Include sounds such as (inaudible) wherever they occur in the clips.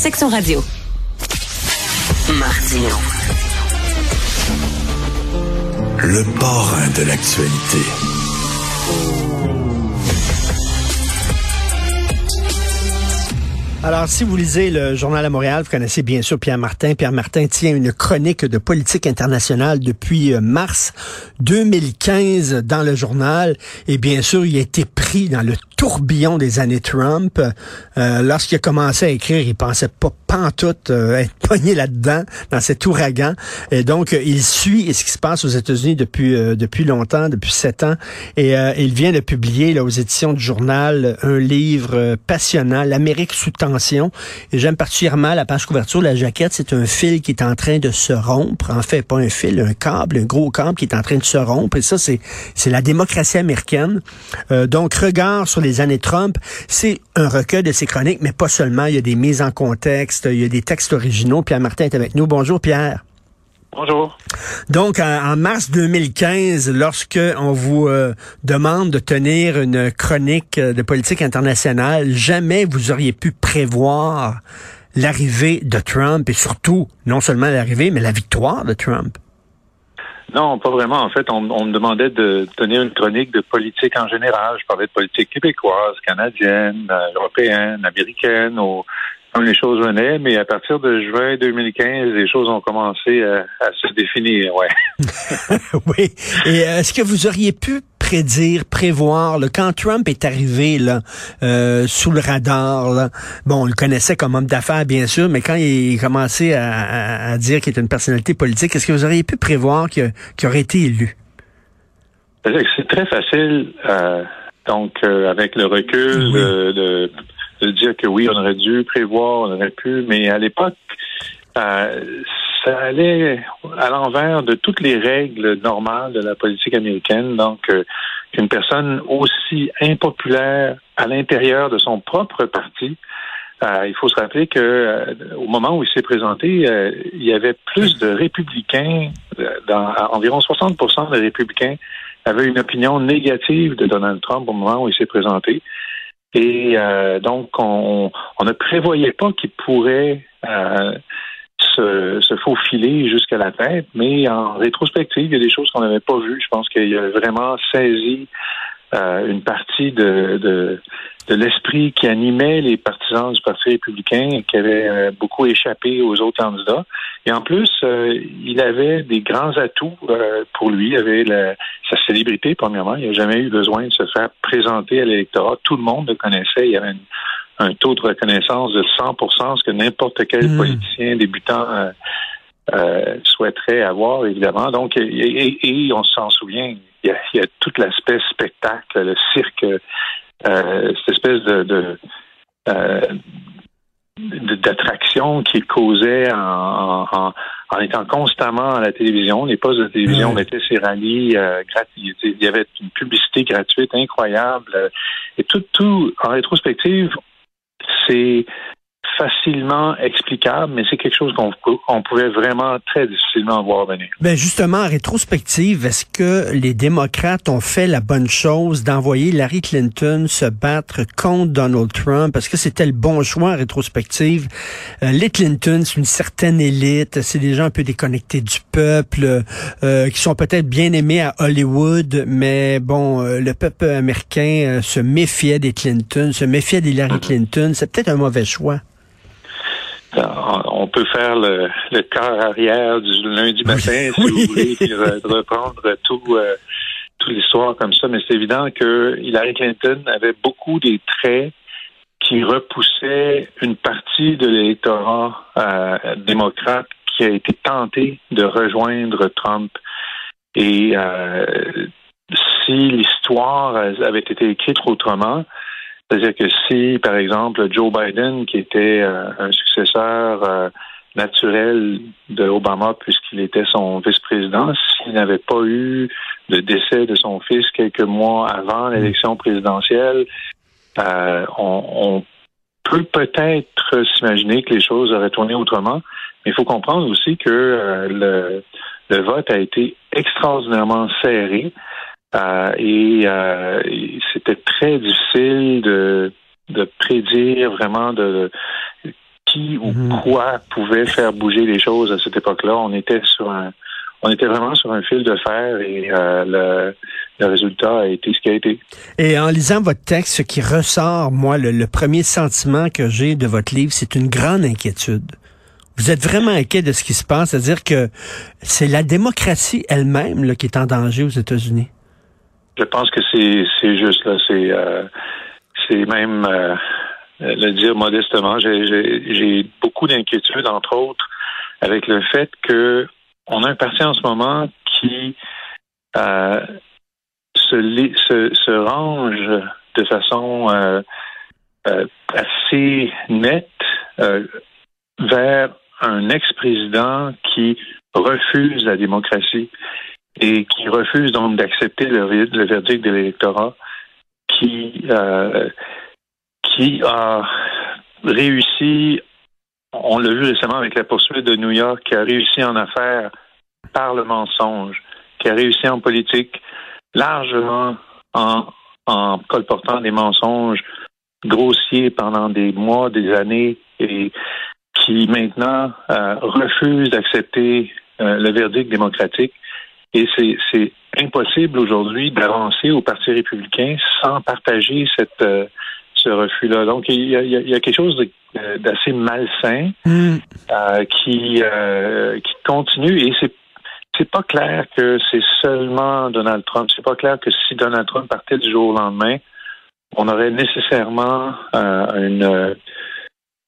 Section Radio. Martino. Le parrain de l'actualité. Alors, si vous lisez le Journal à Montréal, vous connaissez bien sûr Pierre Martin. Pierre Martin tient une chronique de politique internationale depuis euh, mars 2015 dans le journal. Et bien sûr, il a été pris dans le tourbillon des années Trump. Euh, Lorsqu'il a commencé à écrire, il pensait pas pantoute euh, être (laughs) pogné là-dedans, dans cet ouragan. Et donc, euh, il suit ce qui se passe aux États-Unis depuis euh, depuis longtemps, depuis sept ans. Et il vient de publier là, aux éditions du journal un livre passionnant, L'Amérique sous tension. Et j'aime particulièrement la page couverture, la jaquette. C'est un fil qui est en train de se rompre. En fait, pas un fil, un câble, un gros câble qui est en train de se rompre. Et ça, c'est c'est la démocratie américaine. donc, regard sur les les années Trump, c'est un recueil de ses chroniques, mais pas seulement. Il y a des mises en contexte, il y a des textes originaux. Pierre Martin est avec nous. Bonjour, Pierre. Bonjour. Donc, en, mars 2015, lorsque on vous euh, demande de tenir une chronique de politique internationale, jamais vous auriez pu prévoir l'arrivée de Trump et surtout, non seulement l'arrivée, mais la victoire de Trump. Non, pas vraiment. En fait, on, me demandait de tenir une chronique de politique en général. Je parlais de politique québécoise, canadienne, euh, européenne, américaine, ou comme les choses venaient. Mais à partir de juin 2015, les choses ont commencé à, se définir. Ouais. (laughs) (laughs) oui. Et euh, est-ce que vous auriez pu prédire, prévoir. quand Trump est arrivé là, euh, sous le radar, bon, on le connaissait comme homme d'affaires, bien sûr, mais quand il commençait à, à, dire qu'il était une personnalité politique, est-ce que vous auriez pu prévoir qu'il aurait été élu? C'est très facile, euh, donc euh, avec le recul, de, de, dire que oui, on aurait dû prévoir, on aurait pu, mais à l'époque, ça allait à l'envers de toutes les règles normales de la politique américaine. Donc, euh, qu'une personne aussi impopulaire à l'intérieur de son propre parti, euh, il faut se rappeler que euh, au moment où il s'est présenté, il y avait plus de républicains, dans, environ 60% des républicains avaient une opinion négative de Donald Trump au moment où il s'est présenté. Et donc, on, on, ne prévoyait pas qu'il pourrait se, faufiler jusqu'à la tête, mais en rétrospective, il y a des choses qu'on n'avait pas vues. Je pense qu'il a vraiment saisi euh, une partie de l'esprit qui animait les partisans du Parti républicain et qui avait euh, beaucoup échappé aux autres candidats. Et en plus, euh, il avait des grands atouts pour lui. Il avait sa célébrité, premièrement. Il n'a jamais eu besoin de se faire présenter à l'électorat. Tout le monde le connaissait. Il y avait une un taux de reconnaissance de 100 ce que n'importe quel hmm. politicien débutant euh, euh, souhaiterait avoir, évidemment. Donc, et, on s'en souvient, il y, a, tout l'aspect spectacle, le cirque, euh, cette espèce de, de d'attraction qu'il causait en, en, en, étant constamment à la télévision. Les postes de télévision mettaient ses rallyes euh, gratuits. Il y avait une publicité gratuite incroyable. Et tout, tout, en rétrospective, c'est facilement explicable, mais c'est quelque chose qu'on pouvait vraiment très difficilement voir venir. Ben justement, en rétrospective, est-ce que les démocrates ont fait la bonne chose d'envoyer Larry Clinton se battre contre Donald Trump? Est-ce que c'était le bon choix en rétrospective? Euh, les Clinton, c'est une certaine élite, c'est des gens un peu déconnectés du peuple, euh, qui sont peut-être bien aimés à Hollywood, mais bon, euh, le peuple américain se méfiait des Clinton, se méfiait d'Hillary mm-hmm. Clinton. C'est peut-être un mauvais choix on peut faire le, le quart arrière du lundi matin, si vous voulez, puis reprendre tout, euh, toute l'histoire comme ça. Mais c'est évident que Hillary Clinton avait beaucoup des traits qui repoussaient une partie de l'électorat euh, démocrate qui a été tenté de rejoindre Trump. Et euh, si l'histoire avait été écrite autrement, c'est-à-dire que si, par exemple, Joe Biden, qui était euh, un successeur euh, naturel de Obama puisqu'il était son vice-président, s'il n'avait pas eu le décès de son fils quelques mois avant l'élection présidentielle, euh, on, peut peut-être s'imaginer que les choses auraient tourné autrement, mais il faut comprendre aussi que le, le vote a été extraordinairement serré. Euh, euh, et c'était très difficile de, de prédire vraiment de, qui ou mhm. quoi pouvait faire bouger les choses à cette époque-là. On était sur un, on était vraiment sur un fil de fer et euh, le, le, résultat a été ce qui a été. Et en lisant votre texte, ce qui ressort, moi, le, premier sentiment que j'ai de votre livre, c'est une grande inquiétude. Vous êtes vraiment inquiet de ce qui se passe, c'est-à-dire que c'est la démocratie elle-même qui est en danger aux États-Unis. Je pense que c'est juste là, c'est euh, même euh, le dire modestement. J'ai beaucoup d'inquiétudes, entre autres, avec le fait que on a un parti en ce moment qui euh, se, se, range de façon assez nette vers un ex-président qui refuse la démocratie et qui refuse donc d'accepter le, verdict de l'électorat, qui qui a réussi on l'a vu récemment avec la poursuite de New York, qui a réussi en affaires par le mensonge, qui a réussi en politique largement en, en colportant des mensonges grossiers pendant des mois, des années, et qui maintenant euh, refuse d'accepter euh, le verdict démocratique. Et c'est impossible aujourd'hui d'avancer au Parti républicain sans partager cette, euh, ce refus-là. Donc, il y, a, il y, a, quelque chose d'assez malsain hmm. euh, qui, euh, qui continue et c'est c'est pas clair que c'est seulement Donald Trump. C'est pas clair que si Donald Trump partait du jour au lendemain, on aurait nécessairement euh, une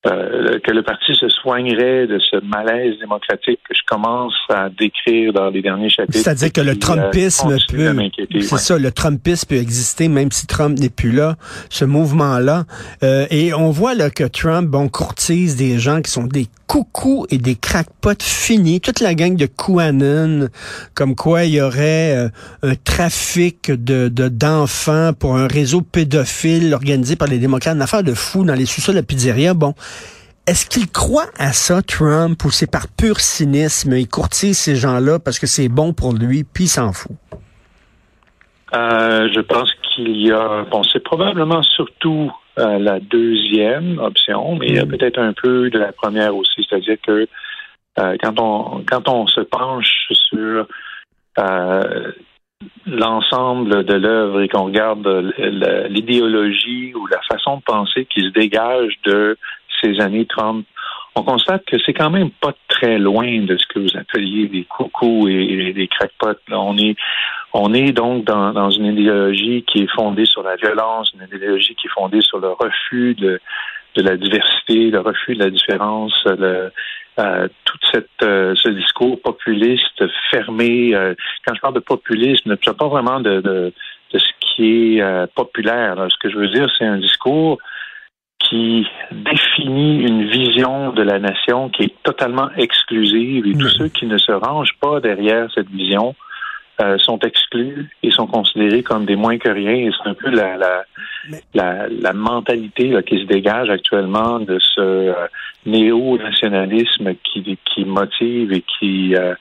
euh, que le parti se soignerait de ce malaise démocratique que je commence à décrire dans les derniers chapitres. C'est-à-dire que le euh, Trumpisme peut, c'est ça, le Trumpisme peut exister même si Trump n'est plus là, ce mouvement-là. Euh, et on voit là que Trump, bon, courtise des gens qui sont des coucous et des crackpots finis, toute la gang de QAnon, comme quoi il y aurait un trafic de d'enfants pour un réseau pédophile organisé par les démocrates, une affaire de fou dans les sous-sols de la pizzeria. Bon, est-ce qu'il croit à ça, Trump, ou c'est par pur cynisme? Il courtise ces gens-là parce que c'est bon pour lui, puis il s'en fout? Euh, je pense qu'il y a, bon, c'est probablement surtout euh, la deuxième option, mais il y a mm. peut-être un peu de la première aussi, c'est-à-dire que euh, quand on quand on se penche sur l'ensemble de l'œuvre et qu'on regarde l'idéologie ou la façon de penser qui se dégage de ces années Trump, on constate que c'est quand même pas très loin de ce que vous appeliez des coucous et, des crackpots. on est, on est donc dans, dans, une idéologie qui est fondée sur la violence, une idéologie qui est fondée sur le refus de, de la diversité, le refus de la différence, le, euh, tout cette, euh, ce discours populiste fermé. Euh, quand je parle de populisme, je ne pas vraiment de, de, de, ce qui est euh, populaire. Ce que je veux dire, c'est un discours qui définit une vision de la nation qui est totalement exclusive et tous ceux qui ne se rangent pas derrière cette vision euh, sont exclus et sont considérés comme des moins que rien. Et c'est un peu la, la, la, la mentalité là, qui se dégage actuellement de ce euh, néo-nationalisme qui, qui motive et qui, euh,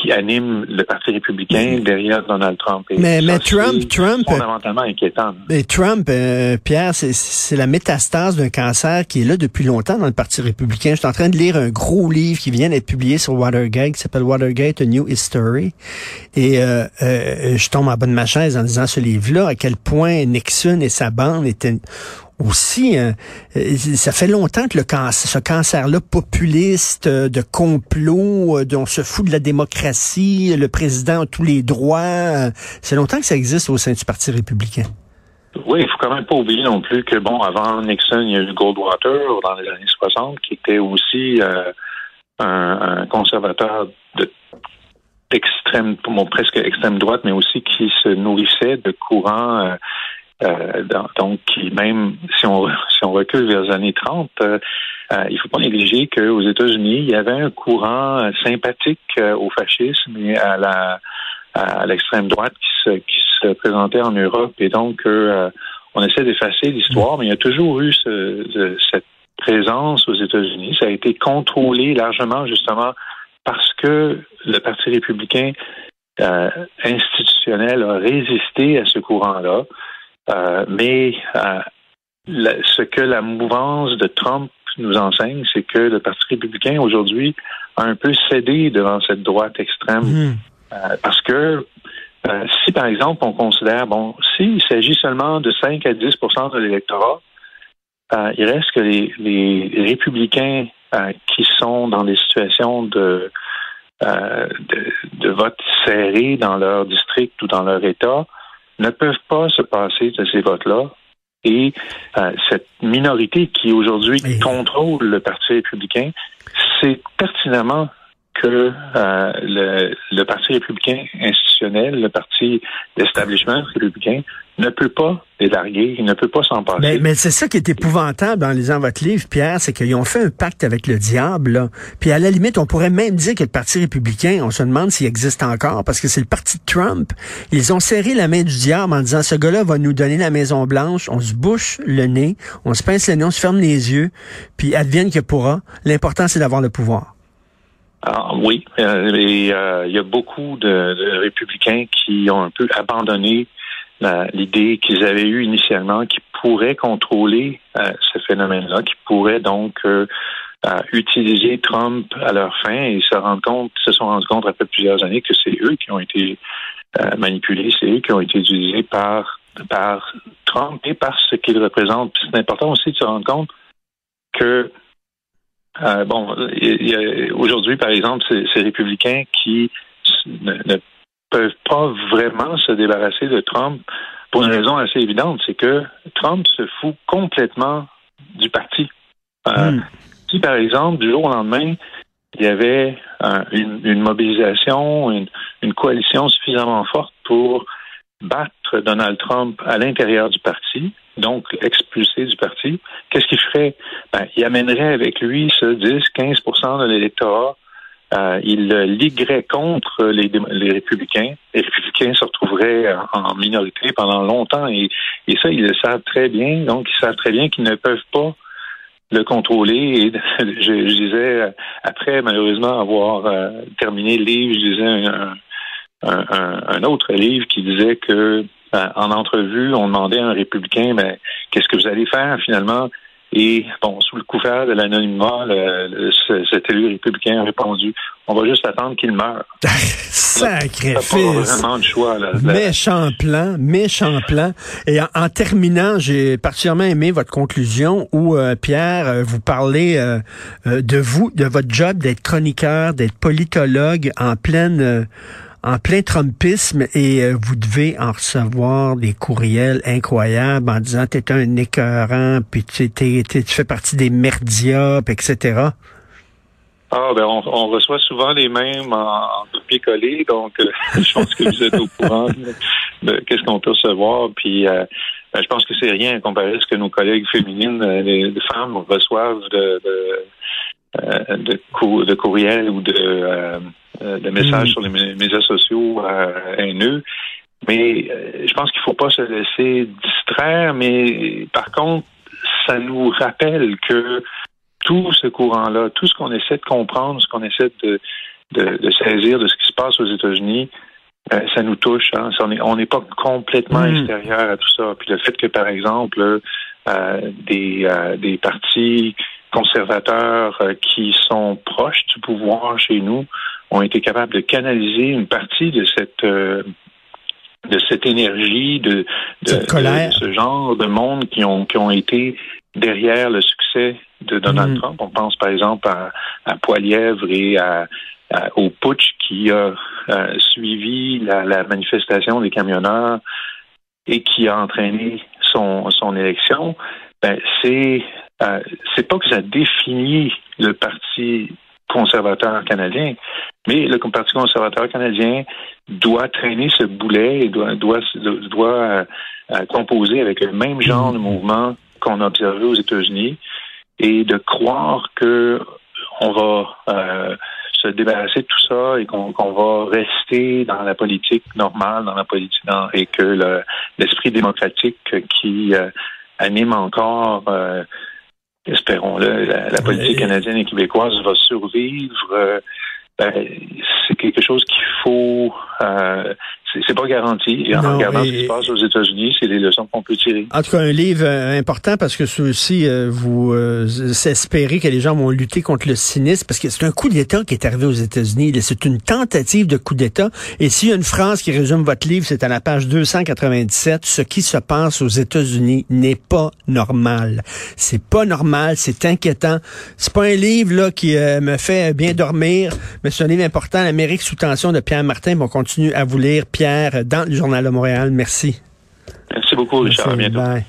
qui anime le Parti républicain derrière Donald Trump. mais, mais Trump, Trump, fondamentalement inquiétant. Mais Trump, euh, Pierre, c'est la métastase d'un cancer qui est là depuis longtemps dans le Parti républicain. Je suis en train de lire un gros livre qui vient d'être publié sur Watergate, qui s'appelle Watergate: A New History, et euh, euh, je tombe en bas de ma chaise en lisant ce livre-là à quel point Nixon et sa bande étaient aussi, hein, euh, ça fait longtemps que le cancer, ce cancer-là populiste, euh, de complot, euh, dont on se fout de la démocratie, le président a tous les droits, c'est longtemps que ça existe au sein du Parti républicain. Oui, il faut quand même pas oublier non plus que, bon, avant Nixon, il y a eu Goldwater dans les années 60, qui était aussi un, conservateur de extrême, presque extrême droite, mais aussi qui se nourrissait de courants donc, même (laughs) si on, recule vers les années 30, euh, euh, il ne faut pas négliger qu'aux États-Unis, il y avait un courant sympathique au fascisme et à la à l'extrême droite qui se, qui se présentait en Europe. Et donc, on essaie d'effacer l'histoire, mais il y a toujours eu ce, cette présence aux États-Unis. Ça a été contrôlé largement, justement, parce que le Parti républicain institutionnel a résisté à ce courant-là. Euh, mais euh, ce que la mouvance de Trump nous enseigne, c'est que le Parti républicain aujourd'hui a un peu cédé devant cette droite extrême. Mhm. Euh, parce que si, par exemple, on considère, bon, s'il s'agit seulement de 5 à 10% de l'électorat, il reste que les, les républicains qui sont dans des situations de, de, de, vote serré dans leur district ou dans leur État ne peuvent pas se passer de ces votes-là. Et cette minorité qui aujourd'hui contrôle le Parti républicain, c'est pertinemment que euh, le, Parti républicain institutionnel, le parti d'establishment républicain, ne peut pas les il ne peut pas s'en passer. Mais, c'est ça qui est épouvantable en lisant votre livre, Pierre, c'est qu'ils ont fait un pacte avec le diable. Là. Puis à la limite, on pourrait même dire que le Parti républicain, on se demande s'il existe encore, parce que c'est le parti de Trump. Ils ont serré la main du diable en disant, ce gars-là va nous donner la Maison Blanche, on se bouche le nez, on se pince le nez, on se ferme les yeux, puis advienne que pourra. L'important, c'est d'avoir le pouvoir. Ah, oui, euh, euh, il y a beaucoup de, républicains qui ont un peu abandonné l'idée qu'ils avaient eue initialement, qui pourraient contrôler euh, ce phénomène-là, qui pourraient donc utiliser Trump à leur fin et se rendre compte, se sont rendus compte après plusieurs années que c'est eux qui ont été manipulés, c'est eux qui ont été utilisés par par Trump et par ce qu'il représente. C'est important aussi de se rendre compte que euh, bon, aujourd'hui, par exemple, ces, républicains qui ne, peuvent pas vraiment se débarrasser de Trump pour une raison assez évidente, c'est que Trump se fout complètement du parti. Euh, hmm. Si, par exemple, du jour au lendemain, il y avait une, mobilisation, une, une, coalition suffisamment forte pour battre Donald Trump à l'intérieur du parti, donc expulsé du parti, qu'est-ce qu'il ferait? Ben, il amènerait avec lui ce 10-15% de l'électorat. Euh, il liguerait contre les, républicains. Les républicains se retrouveraient en minorité pendant longtemps et, ça, ils le savent très bien. Donc, ils savent très bien qu'ils ne peuvent pas le contrôler. Et (laughs) je, disais, après, malheureusement, avoir euh, terminé le livre, je disais un, un, autre livre qui disait que euh, en entrevue, on demandait à un républicain, mais ben, qu'est-ce que vous allez faire finalement? Et bon, sous le couvert de l'anonymat, cet élu républicain a répondu On va juste attendre qu'il meure. (laughs) Sacrifice. vraiment de choix. Là, Méchant plan, méchant plan. Et en, terminant, j'ai particulièrement aimé votre conclusion où euh, Pierre, euh, vous parlez de vous, de votre job d'être chroniqueur, d'être politologue en pleine en plein Trumpisme et euh, vous devez en recevoir des courriels incroyables en disant t'es un écœurant, puis tu, fais partie des merdias, etc. Ah ben on, reçoit souvent les mêmes en, en copier-coller, donc euh, (laughs) je pense que vous êtes au courant de, qu'est-ce qu'on peut recevoir. Puis euh, ben, je pense que c'est rien comparé à ce que nos collègues féminines, les, femmes reçoivent de, de, de, de courriels ou de euh, de messages mm. sur les médias sociaux euh, haineux. Mais euh, je pense qu'il ne faut pas se laisser distraire, mais par contre, ça nous rappelle que tout ce courant-là, tout ce qu'on essaie de comprendre, ce qu'on essaie de, de, saisir de ce qui se passe aux États-Unis, ça nous touche. Hein. On n'est pas complètement mm. extérieur à tout ça. Puis le fait que, par exemple, des, des partis conservateurs qui sont proches du pouvoir chez nous ont été capables de canaliser une partie de cette euh, de cette énergie, de, de, ce genre de monde qui ont qui ont été derrière le succès de Donald mm. Trump. On pense par exemple à, à Poilièvre et à, au putsch qui a euh, suivi la, la, manifestation des camionneurs et qui a entraîné son, son élection. Ben, c'est euh, c'est pas que ça définit le parti conservateur canadien. Mais le Parti conservateur canadien doit traîner ce boulet et doit, doit, doit euh, euh, composer avec le même genre de mouvement qu'on a observé aux États-Unis et de croire que on va euh, se débarrasser de tout ça et qu'on va rester dans la politique normale, dans la politique et que l'esprit démocratique qui anime encore espérons-le, la, politique canadienne et québécoise va survivre. Euh, ben, c'est quelque chose qu'il faut euh, c'est pas garanti. Et en regardant ce qui se passe aux États-Unis, c'est les leçons qu'on peut tirer. En tout cas, un livre euh, important parce que ceci, euh, vous euh, espérez que les gens vont lutter contre le cynisme parce que c'est un coup d'État qui est arrivé aux États-Unis. C'est une tentative de coup d'État. Et s'il y a une phrase qui résume votre livre, c'est à la page 297. Ce qui se passe aux États-Unis n'est pas normal. C'est pas normal. C'est inquiétant. C'est pas un livre là qui me fait bien dormir, mais c'est un livre important. L'Amérique sous tension de Pierre Martin. On continue à vous lire. Pierre, dans le Journal de Montréal. Merci. Merci beaucoup, Richard. à bientôt.